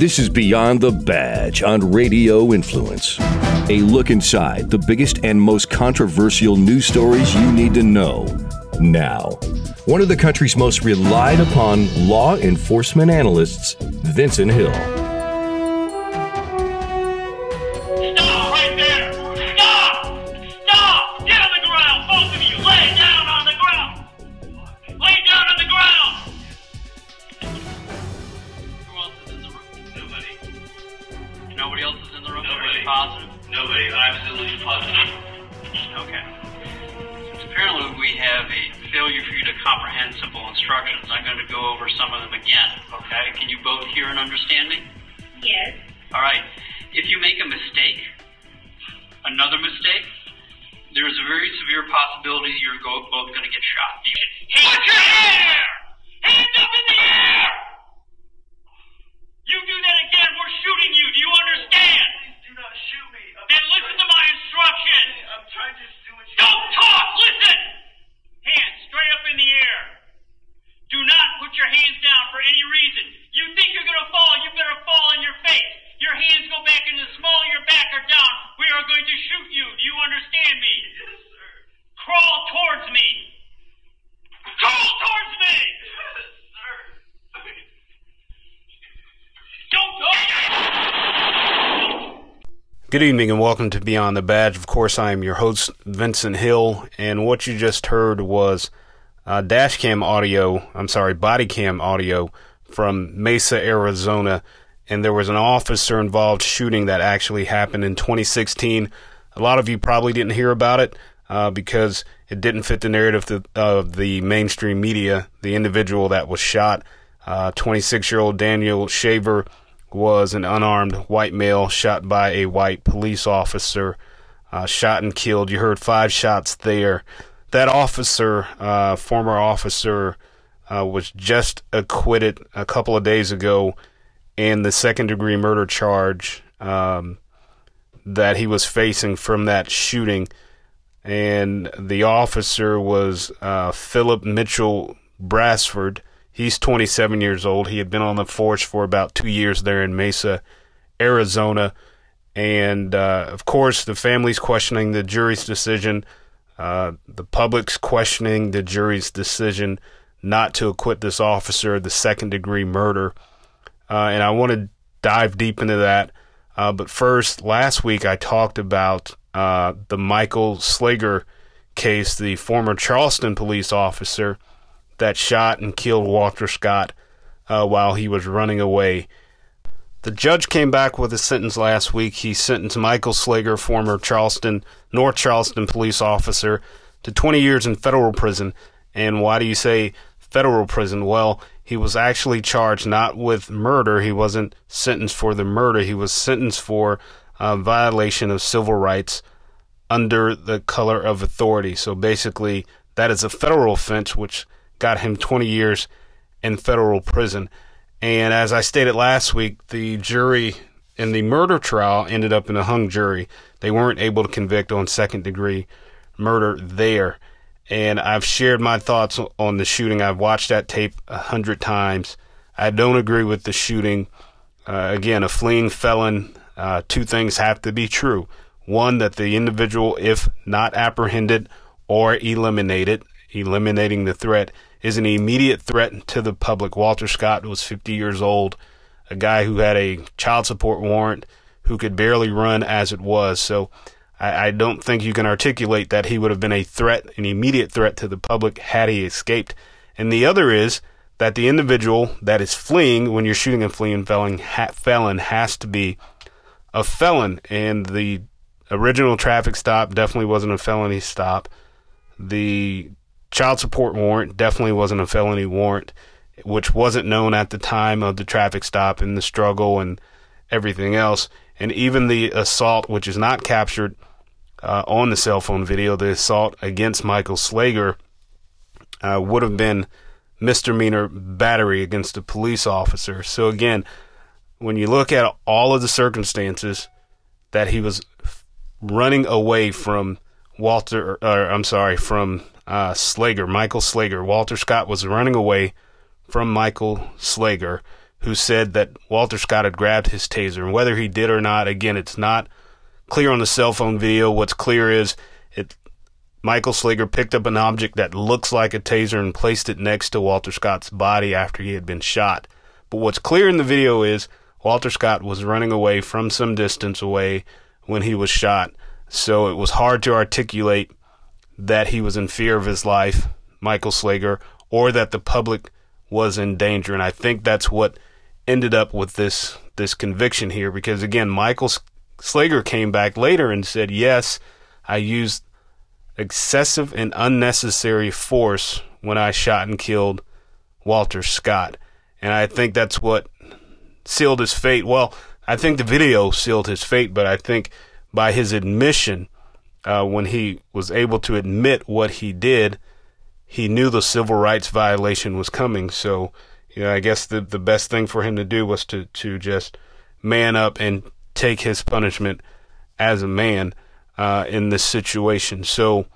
This is Beyond the Badge on Radio Influence. A look inside the biggest and most controversial news stories you need to know now. One of the country's most relied upon law enforcement analysts, Vincent Hill. Good evening and welcome to Beyond the Badge. Of course, I am your host, Vincent Hill, and what you just heard was uh, dash cam audio, I'm sorry, body cam audio from Mesa, Arizona, and there was an officer involved shooting that actually happened in 2016. A lot of you probably didn't hear about it uh, because it didn't fit the narrative of the, of the mainstream media. The individual that was shot, 26 year old Daniel Shaver, was an unarmed white male shot by a white police officer, uh, shot and killed. You heard five shots there. That officer, uh, former officer, uh, was just acquitted a couple of days ago in the second degree murder charge um, that he was facing from that shooting. And the officer was uh, Philip Mitchell Brailsford. He's 27 years old. He had been on the force for about two years there in Mesa, Arizona. And uh, of course, the family's questioning the jury's decision. Uh, the public's questioning the jury's decision not to acquit this officer of the second degree murder. Uh, and I want to dive deep into that. Uh, but first, last week I talked about uh, the Michael Slager case, the former Charleston police officer that shot and killed Walter Scott uh, while he was running away. The judge came back with a sentence last week. He sentenced Michael Slager, former Charleston, North Charleston police officer, to 20 years in federal prison. And why do you say federal prison? Well, he was actually charged not with murder. He wasn't sentenced for the murder. He was sentenced for uh, violation of civil rights under the color of authority. So basically, that is a federal offense, which got him 20 years in federal prison. And as I stated last week, the jury in the murder trial ended up in a hung jury. They weren't able to convict on second degree murder there. And I've shared my thoughts on the shooting. I've watched that tape a hundred times. I don't agree with the shooting. Uh, again, a fleeing felon, uh, two things have to be true. One, that the individual, if not apprehended or eliminated, eliminating the threat, is an immediate threat to the public. Walter Scott was 50 years old, a guy who had a child support warrant, who could barely run as it was. So I, I don't think you can articulate that he would have been a threat, an immediate threat to the public had he escaped. And the other is that the individual that is fleeing when you're shooting a fleeing felon, ha- felon has to be a felon. And the original traffic stop definitely wasn't a felony stop. The child support warrant definitely wasn't a felony warrant, which wasn't known at the time of the traffic stop and the struggle and everything else. And even the assault, which is not captured uh, on the cell phone video, the assault against Michael Slager uh, would have been misdemeanor battery against a police officer. So again, when you look at all of the circumstances that he was running away from Walter, or I'm sorry, from uh, Slager, Michael Slager. Walter Scott was running away from Michael Slager who said that Walter Scott had grabbed his taser. And whether he did or not, again, it's not clear on the cell phone video. What's clear is it Michael Slager picked up an object that looks like a taser and placed it next to Walter Scott's body after he had been shot. But what's clear in the video is Walter Scott was running away from some distance away when he was shot. So it was hard to articulate that he was in fear of his life, Michael Slager, or that the public was in danger. And I think that's what ended up with this this conviction here because again Michael Slager came back later and said, "Yes, I used excessive and unnecessary force when I shot and killed Walter Scott." And I think that's what sealed his fate. Well, I think the video sealed his fate, but I think by his admission, uh, when he was able to admit what he did, he knew the civil rights violation was coming. So, you know, I guess the the best thing for him to do was to to just man up and take his punishment as a man uh, in this situation. So,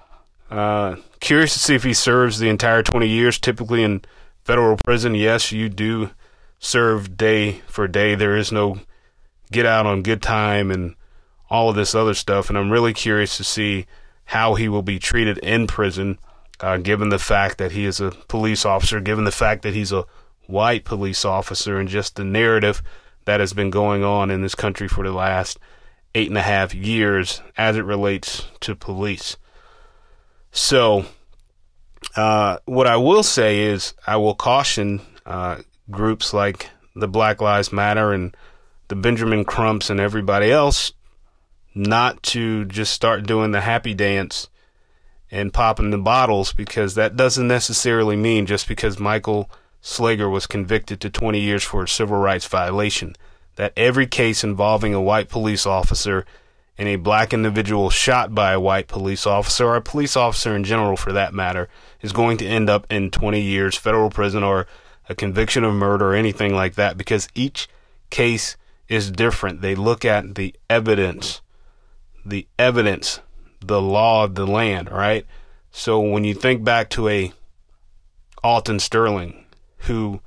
uh, curious to see if he serves the entire 20 years. Typically in federal prison, yes, you do serve day for day. There is no get out on good time and all of this other stuff. And I'm really curious to see how he will be treated in prison, uh, given the fact that he is a police officer, given the fact that he's a white police officer, and just the narrative that has been going on in this country for the last eight and a half years as it relates to police. So, uh, what I will say is, I will caution uh, groups like the Black Lives Matter and the Benjamin Crumps and everybody else not to just start doing the happy dance and popping the bottles because that doesn't necessarily mean just because Michael Slager was convicted to 20 years for a civil rights violation, that every case involving a white police officer and a black individual shot by a white police officer, or a police officer in general for that matter, is going to end up in 20 years federal prison or a conviction of murder or anything like that because each case is different. They look at the evidence, the evidence, the law of the land, right? So when you think back to a Alton Sterling, who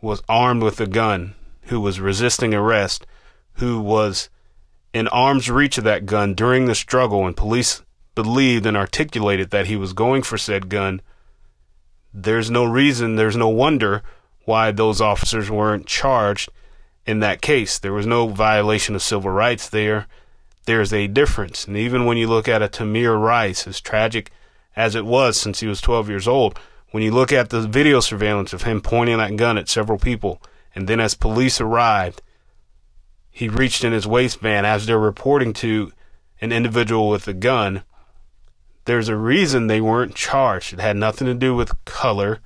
was armed with a gun, who was resisting arrest, who was in arm's reach of that gun during the struggle, and police believed and articulated that he was going for said gun, there's no reason, there's no wonder why those officers weren't charged in that case. There was no violation of civil rights there. There's a difference. And even when you look at a Tamir Rice, as tragic as it was since he was 12 years old, when you look at the video surveillance of him pointing that gun at several people, and then as police arrived, he reached in his waistband as they're reporting to an individual with a gun. There's a reason they weren't charged. It had nothing to do with color,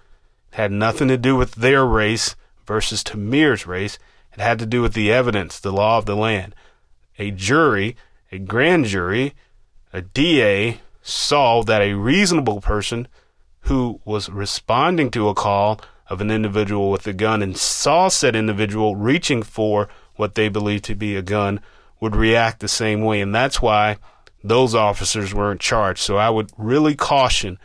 it had nothing to do with their race versus Tamir's race. It had to do with the evidence, the law of the land. A jury, a grand jury, a DA saw that a reasonable person who was responding to a call of an individual with a gun and saw said individual reaching for what they believed to be a gun would react the same way. And that's why those officers weren't charged. So I would really caution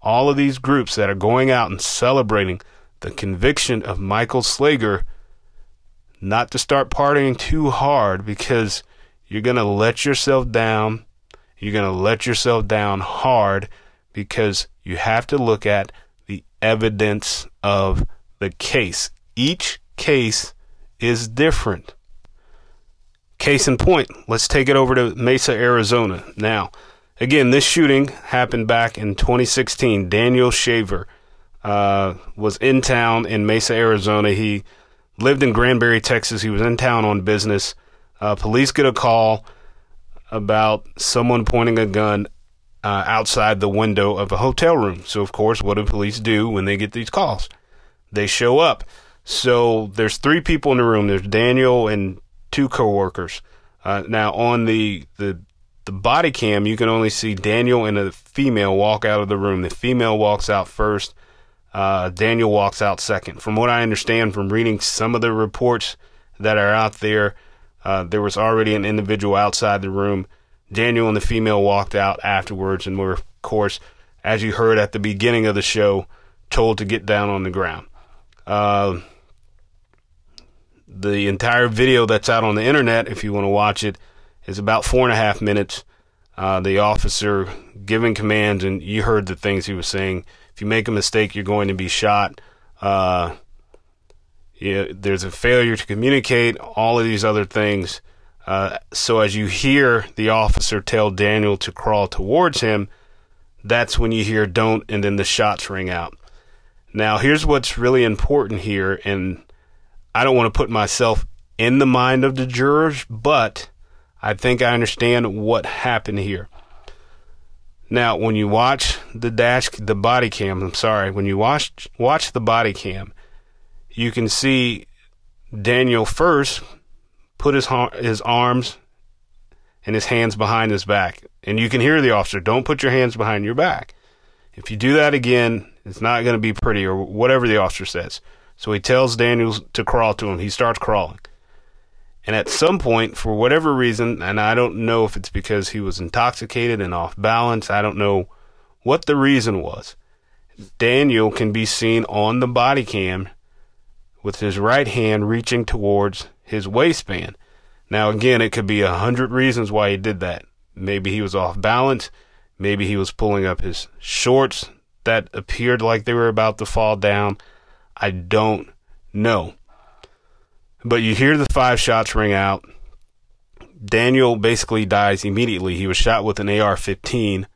all of these groups that are going out and celebrating the conviction of Michael Slager not to start partying too hard because you're going to let yourself down. You're going to let yourself down hard because you have to look at the evidence of the case. Each case is different. Case in point, let's take it over to Mesa, Arizona. Now, again, this shooting happened back in 2016. Daniel Shaver uh, was in town in Mesa, Arizona. He lived in Granbury, Texas. He was in town on business. Uh, police get a call about someone pointing a gun uh, outside the window of a hotel room. So, of course, what do police do when they get these calls? They show up. So there's three people in the room. There's Daniel and two coworkers. Uh, now on the the the body cam, you can only see Daniel and a female walk out of the room. The female walks out first. Uh, Daniel walks out second. From what I understand from reading some of the reports that are out there, uh, there was already an individual outside the room Daniel and the female walked out afterwards and were, of course, as you heard at the beginning of the show, told to get down on the ground. Uh, the entire video that's out on the internet, if you want to watch it, is about four and a half minutes. Uh, the officer giving commands, and you heard the things he was saying. If you make a mistake, you're going to be shot. Uh, yeah, there's a failure to communicate. All of these other things. Uh, so as you hear the officer tell Daniel to crawl towards him, that's when you hear "don't," and then the shots ring out. Now, here's what's really important here, and I don't want to put myself in the mind of the jurors, but I think I understand what happened here. Now, when you watch the dash, the body cam, I'm sorry, when you watch watch the body cam, you can see Daniel first put his his arms and his hands behind his back, and you can hear the officer, "Don't put your hands behind your back." If you do that again, it's not going to be pretty, or whatever the officer says. So he tells Daniel to crawl to him. He starts crawling. And at some point, for whatever reason, and I don't know if it's because he was intoxicated and off balance, I don't know what the reason was. Daniel can be seen on the body cam with his right hand reaching towards his waistband. Now, again, it could be a hundred reasons why he did that. Maybe he was off balance. Maybe he was pulling up his shorts that appeared like they were about to fall down. I don't know. But you hear the five shots ring out. Daniel basically dies immediately. He was shot with an AR 15,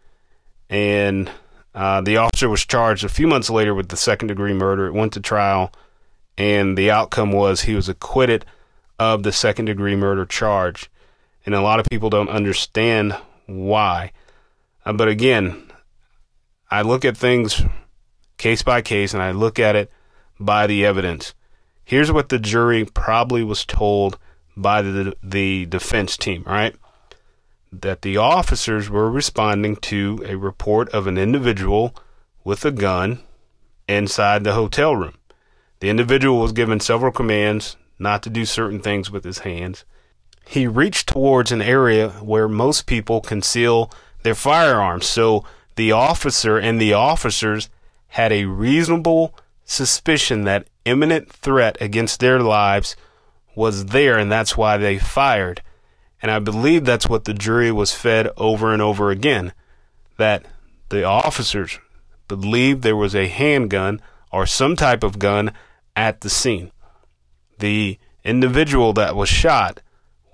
and uh, the officer was charged a few months later with the second degree murder. It went to trial, and the outcome was he was acquitted of the second degree murder charge. And a lot of people don't understand why. Uh, but again, I look at things case by case and I look at it by the evidence. Here's what the jury probably was told by the the defense team, right? That the officers were responding to a report of an individual with a gun inside the hotel room. The individual was given several commands not to do certain things with his hands. He reached towards an area where most people conceal their firearms. So the officer and the officers had a reasonable suspicion that imminent threat against their lives was there, and that's why they fired. And I believe that's what the jury was fed over and over again that the officers believed there was a handgun or some type of gun at the scene. The individual that was shot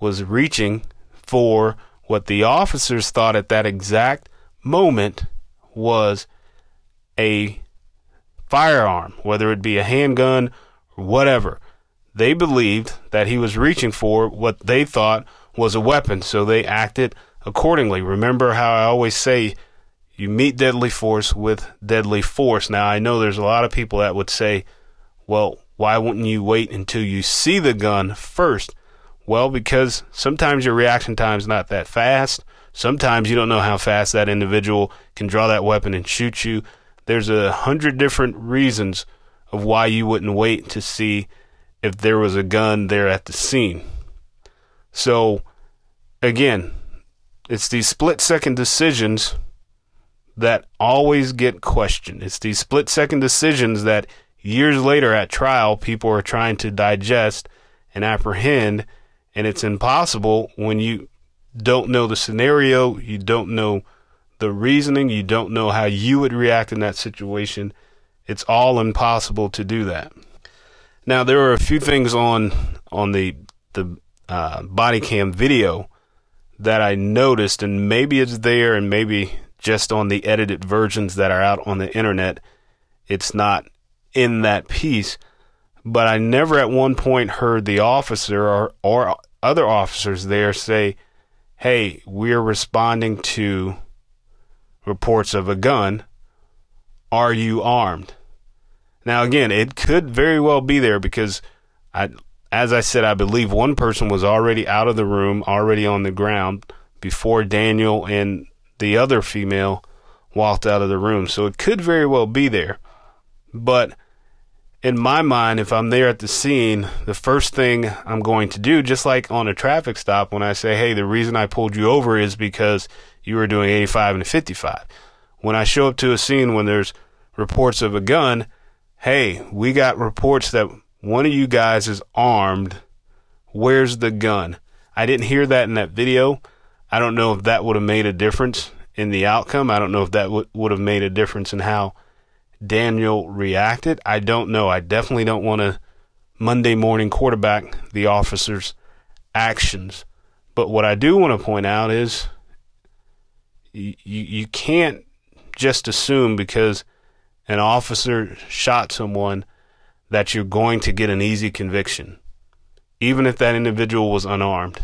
was reaching for what the officers thought at that exact moment was a firearm, whether it be a handgun or whatever. They believed that he was reaching for what they thought was a weapon, so they acted accordingly. Remember how I always say you meet deadly force with deadly force. Now, I know there's a lot of people that would say, well, why wouldn't you wait until you see the gun first? Well, because sometimes your reaction time is not that fast. Sometimes you don't know how fast that individual can draw that weapon and shoot you there's a hundred different reasons of why you wouldn't wait to see if there was a gun there at the scene. So, again, it's these split second decisions that always get questioned. It's these split second decisions that years later at trial people are trying to digest and apprehend, and it's impossible when you don't know the scenario, you don't know the reasoning, you don't know how you would react in that situation. It's all impossible to do that. Now there are a few things on on the the uh, body cam video that I noticed, and maybe it's there, and maybe just on the edited versions that are out on the internet, it's not in that piece. But I never at one point heard the officer or, or other officers there say, "Hey, we're responding to reports of a gun. Are you armed? Now, again, it could very well be there because, I, as I said, I believe one person was already out of the room, already on the ground before Daniel and the other female walked out of the room. So it could very well be there. But in my mind, if I'm there at the scene, the first thing I'm going to do, just like on a traffic stop, when I say, hey, the reason I pulled you over is because you were doing 85 and 55. When I show up to a scene when there's reports of a gun, hey, we got reports that one of you guys is armed Where's the gun? I didn't hear that in that video. I don't know if that would have made a difference in the outcome. I don't know if that w- would have made a difference in how Daniel reacted. I don't know. I definitely don't want to Monday morning quarterback the officer's actions. But what I do want to point out is you, you, you can't just assume because an officer shot someone that you're going to get an easy conviction, even if that individual was unarmed,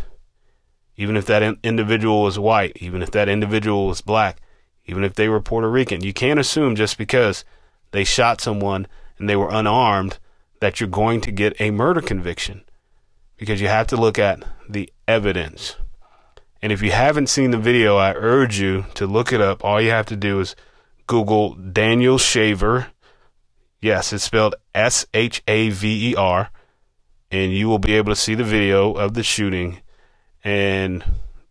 even if that in- individual was white, even if that individual was black, even if they were Puerto Rican. You can't assume just because they shot someone and they were unarmed that you're going to get a murder conviction because you have to look at the evidence. And if you haven't seen the video, I urge you to look it up. All you have to do is Google Daniel Shaver. Yes, it's spelled S H A V E R. And you will be able to see the video of the shooting and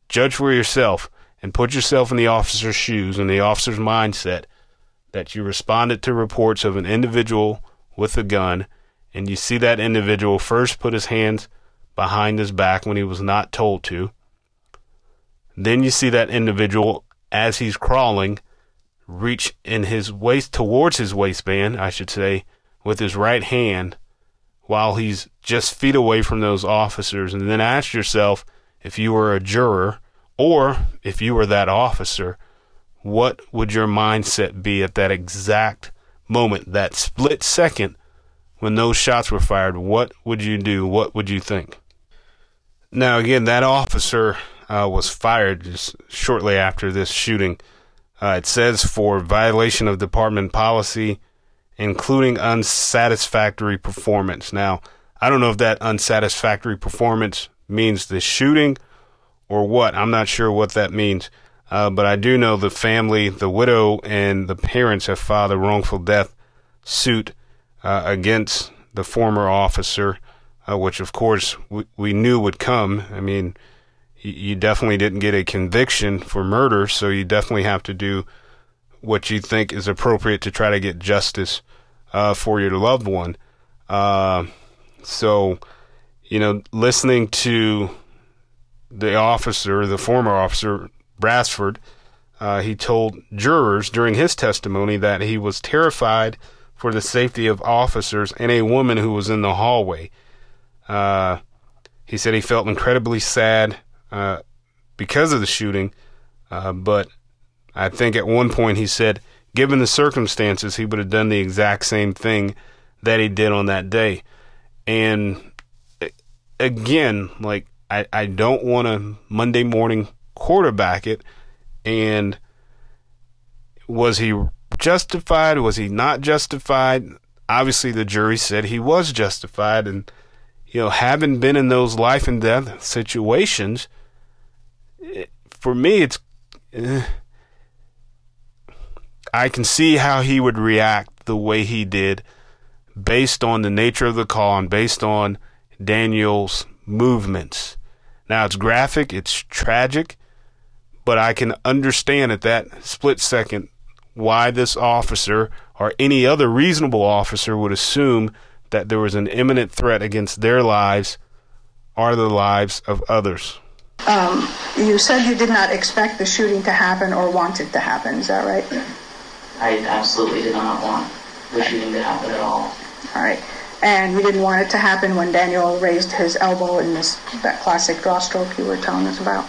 judge for yourself and put yourself in the officer's shoes and the officer's mindset that you responded to reports of an individual with a gun and you see that individual first put his hands behind his back when he was not told to. Then you see that individual as he's crawling reach in his waist towards his waistband, I should say, with his right hand while he's just feet away from those officers and then ask yourself if you were a juror or if you were that officer, what would your mindset be at that exact moment, that split second when those shots were fired? What would you do? What would you think? Now, again, that officer uh, was fired just shortly after this shooting. Uh, it says for violation of department policy, including unsatisfactory performance. Now, I don't know if that unsatisfactory performance means the shooting or what. I'm not sure what that means. Uh, but I do know the family, the widow, and the parents have filed a wrongful death suit uh, against the former officer, uh, which of course we, we knew would come. I mean, you, you definitely didn't get a conviction for murder, so you definitely have to do what you think is appropriate to try to get justice uh, for your loved one. Uh, so, you know, listening to the officer, the former officer, Brailsford, uh, he told jurors during his testimony that he was terrified for the safety of officers and a woman who was in the hallway. Uh, he said he felt incredibly sad uh, because of the shooting, uh, but I think at one point he said, given the circumstances, he would have done the exact same thing that he did on that day. And again, like, I, I don't want to Monday morning quarterback it. And was he justified? Was he not justified? Obviously, the jury said he was justified. And, you know, having been in those life and death situations, it, for me, it's. Uh, I can see how he would react the way he did based on the nature of the call and based on Daniel's movements. Now, it's graphic, it's tragic, but I can understand at that split second why this officer or any other reasonable officer would assume that there was an imminent threat against their lives or the lives of others. Um, you said you did not expect the shooting to happen or want it to happen. Is that right? I absolutely did not want the shooting to happen at all. All right. And we didn't want it to happen when Daniel raised his elbow in this that classic draw stroke you were telling us about?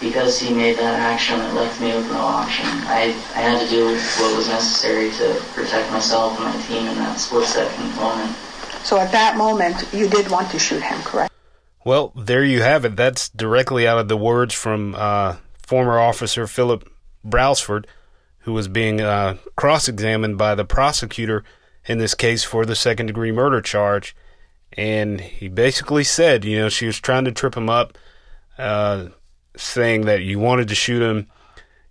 Because he made that action, it left me with no option. I, I had to do what was necessary to protect myself and my team in that split second moment. So at that moment, you did want to shoot him, correct? Well, there you have it. That's directly out of the words from uh, former officer Philip Brailsford, who was being uh, cross examined by the prosecutor in this case for the second degree murder charge. And he basically said, you know, she was trying to trip him up, uh, saying that you wanted to shoot him,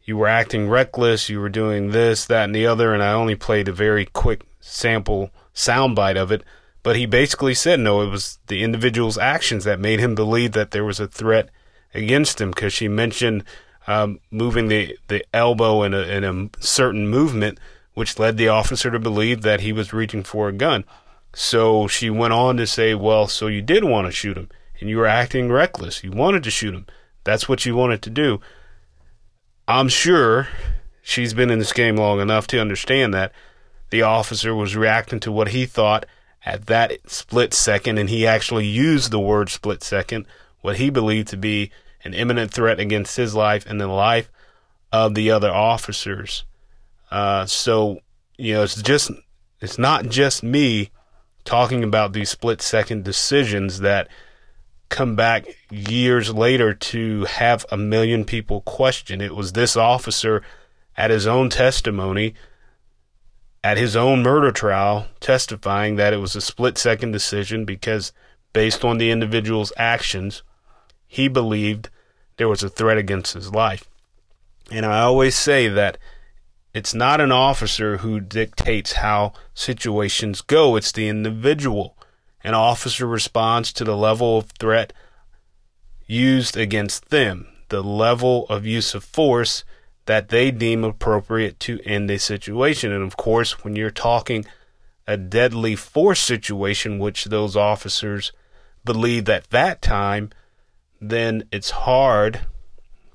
you were acting reckless, you were doing this, that, and the other. And I only played a very quick sample soundbite of it. But he basically said, no, it was the individual's actions that made him believe that there was a threat against him because she mentioned um, moving the, the elbow in a, in a certain movement, which led the officer to believe that he was reaching for a gun. So she went on to say, well, so you did want to shoot him. and you were acting reckless. You wanted to shoot him. That's what you wanted to do. I'm sure she's been in this game long enough to understand that the officer was reacting to what he thought at that split second, and he actually used the word split second, what he believed to be an imminent threat against his life and the life of the other officers. Uh, so, you know, it's just, it's not just me talking about these split second decisions that come back years later to have a million people question. It was this officer at his own testimony, at his own murder trial, testifying that it was a split second decision because, based on the individual's actions, he believed there was a threat against his life. And I always say that it's not an officer who dictates how situations go, it's the individual. An officer responds to the level of threat used against them, the level of use of force that they deem appropriate to end a situation. And of course, when you're talking a deadly force situation, which those officers believed at that time, then it's hard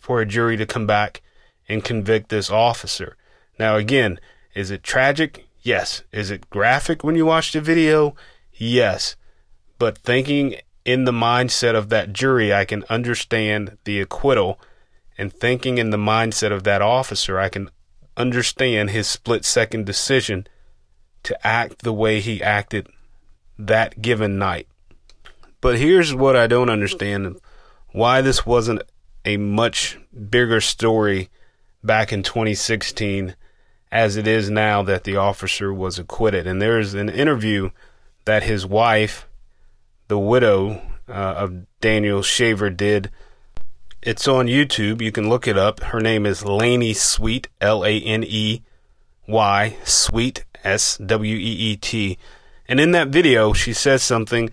for a jury to come back and convict this officer. Now, again, is it tragic? Yes. Is it graphic when you watch the video? Yes. But thinking in the mindset of that jury, I can understand the acquittal. And thinking in the mindset of that officer, I can understand his split second decision to act the way he acted that given night. But here's what I don't understand why this wasn't a much bigger story back in 2016 as it is now that the officer was acquitted. And there's an interview that his wife, the widow uh, of Daniel Shaver, did. It's on YouTube. You can look it up. Her name is Laney Sweet, L A N E Y, Sweet, S W E E T. And in that video, she says something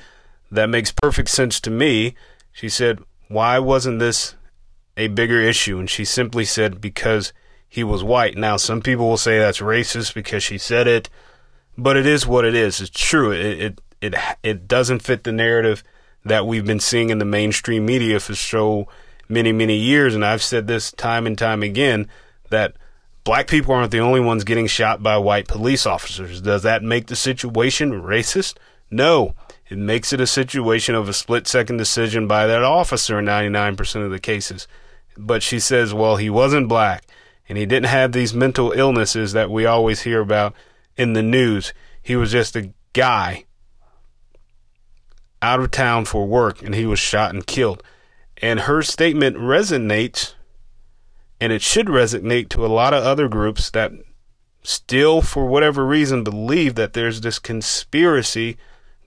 that makes perfect sense to me. She said, Why wasn't this a bigger issue? And she simply said, Because he was white. Now, some people will say that's racist because she said it, but it is what it is. It's true. It it it, it doesn't fit the narrative that we've been seeing in the mainstream media for so many many years. And I've said this time and time again that black people aren't the only ones getting shot by white police officers. Does that make the situation racist? No. It makes it a situation of a split second decision by that officer in 99% of the cases. But she says, well, he wasn't black and he didn't have these mental illnesses that we always hear about in the news. He was just a guy out of town for work and he was shot and killed. And her statement resonates, and it should resonate to a lot of other groups that still, for whatever reason, believe that there's this conspiracy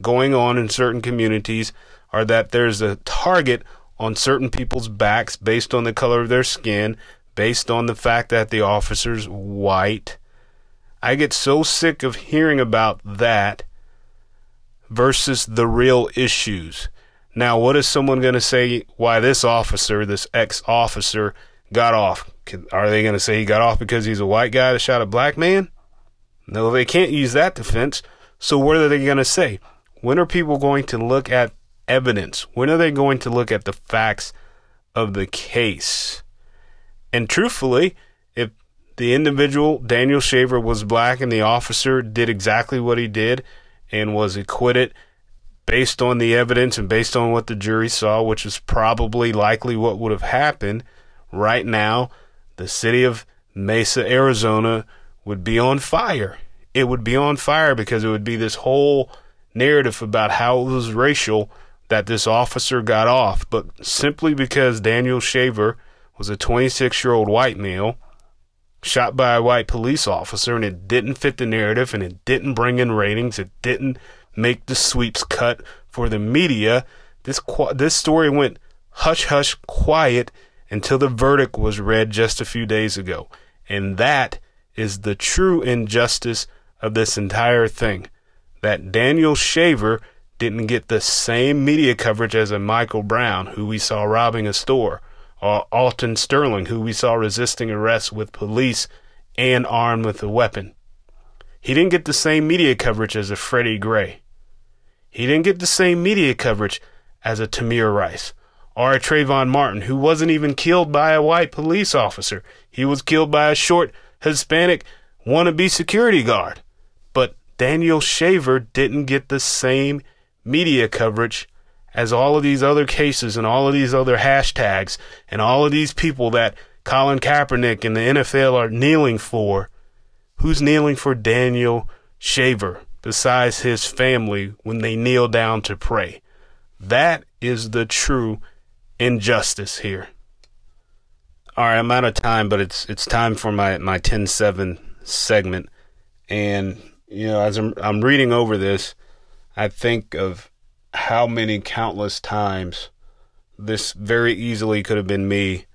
going on in certain communities or that there's a target on certain people's backs based on the color of their skin, based on the fact that the officer's white. I get so sick of hearing about that versus the real issues. Now, what is someone going to say why this officer, this ex officer, got off? Are they going to say he got off because he's a white guy that shot a black man? No, they can't use that defense. So, what are they going to say? When are people going to look at evidence? When are they going to look at the facts of the case? And truthfully, if the individual, Daniel Shaver, was black and the officer did exactly what he did and was acquitted based on the evidence and based on what the jury saw, which is probably likely what would have happened, right now, the city of Mesa, Arizona would be on fire. It would be on fire because it would be this whole narrative about how it was racial that this officer got off. But simply because Daniel Shaver was a 26 year old white male shot by a white police officer and it didn't fit the narrative and it didn't bring in ratings. It didn't make the sweeps cut for the media. This, this story went hush hush quiet until the verdict was read just a few days ago. And that is the true injustice of this entire thing. That Daniel Shaver didn't get the same media coverage as a Michael Brown, who we saw robbing a store or Alton Sterling, who we saw resisting arrest with police and armed with a weapon. He didn't get the same media coverage as a Freddie Gray. He didn't get the same media coverage as a Tamir Rice. Or a Trayvon Martin, who wasn't even killed by a white police officer. He was killed by a short Hispanic wannabe security guard. But Daniel Shaver didn't get the same media coverage as all of these other cases and all of these other hashtags and all of these people that Colin Kaepernick and the NFL are kneeling for. Who's kneeling for Daniel Shaver besides his family when they kneel down to pray? That is the true injustice here. All right, I'm out of time, but it's it's time for my my 10-7 segment. And you know, as I'm I'm reading over this, I think of how many countless times this very easily could have been me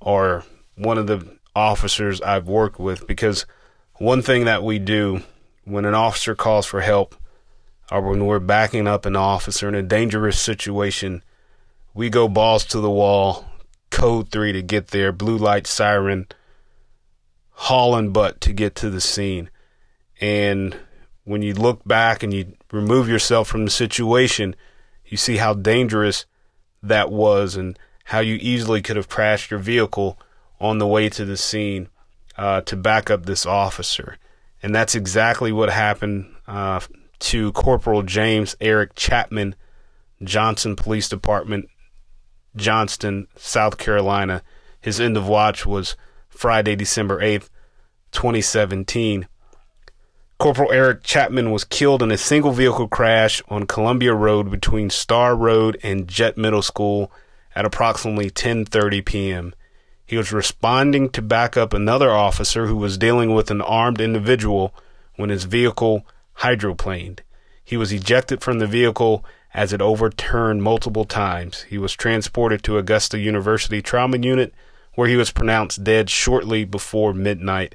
or one of the officers I've worked with because one thing that we do when an officer calls for help or when we're backing up an officer in a dangerous situation, we go balls to the wall, code three to get there, blue light siren, hauling butt to get to the scene. And when you look back and you remove yourself from the situation, you see how dangerous that was and how you easily could have crashed your vehicle on the way to the scene uh, to back up this officer. And that's exactly what happened uh, to Corporal James Eric Chapman, Johnston Police Department, Johnston, South Carolina. His end of watch was Friday, December 8th, 2017. Corporal Eric Chapman was killed in a single vehicle crash on Columbia Road between Star Road and Jet Middle School at approximately 10:30 p.m. He was responding to back up another officer who was dealing with an armed individual when his vehicle hydroplaned. He was ejected from the vehicle as it overturned multiple times. He was transported to Augusta University Trauma Unit where he was pronounced dead shortly before midnight.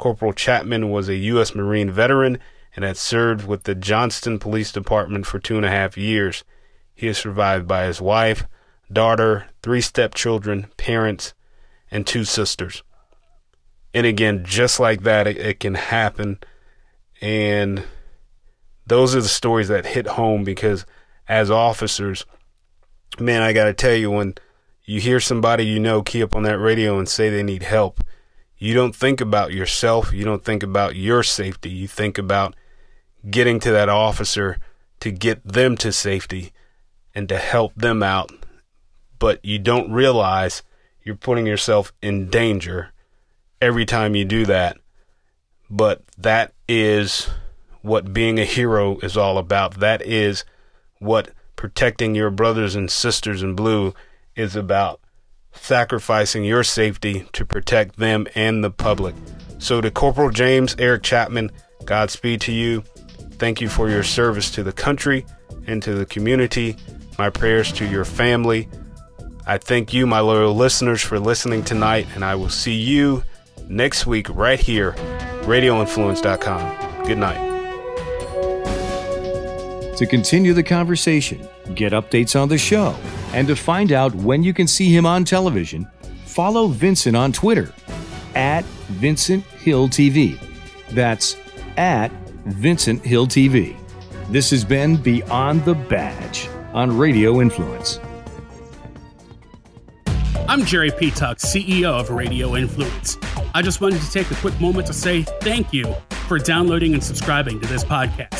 Corporal Chapman was a U.S. Marine veteran and had served with the Johnston Police Department for two and a half years. He is survived by his wife, daughter, three stepchildren, parents, and two sisters. And again, just like that, it, it can happen. And those are the stories that hit home because as officers, man, I got to tell you, when you hear somebody you know key up on that radio and say they need help, you don't think about yourself. You don't think about your safety. You think about getting to that officer to get them to safety and to help them out. But you don't realize you're putting yourself in danger every time you do that. But that is what being a hero is all about. That is what protecting your brothers and sisters in blue is about sacrificing your safety to protect them and the public. So, to Corporal James Eric Chapman, Godspeed to you. Thank you for your service to the country and to the community. My prayers to your family. I thank you, my loyal listeners, for listening tonight, and I will see you next week right here, radioinfluence.com. Good night. To continue the conversation, get updates on the show, and to find out when you can see him on television, follow Vincent on Twitter at Vincent Hill TV. That's at Vincent Hill TV. This has been Beyond the Badge on Radio Influence. I'm Jerry Petuck, CEO of Radio Influence. I just wanted to take a quick moment to say thank you for downloading and subscribing to this podcast.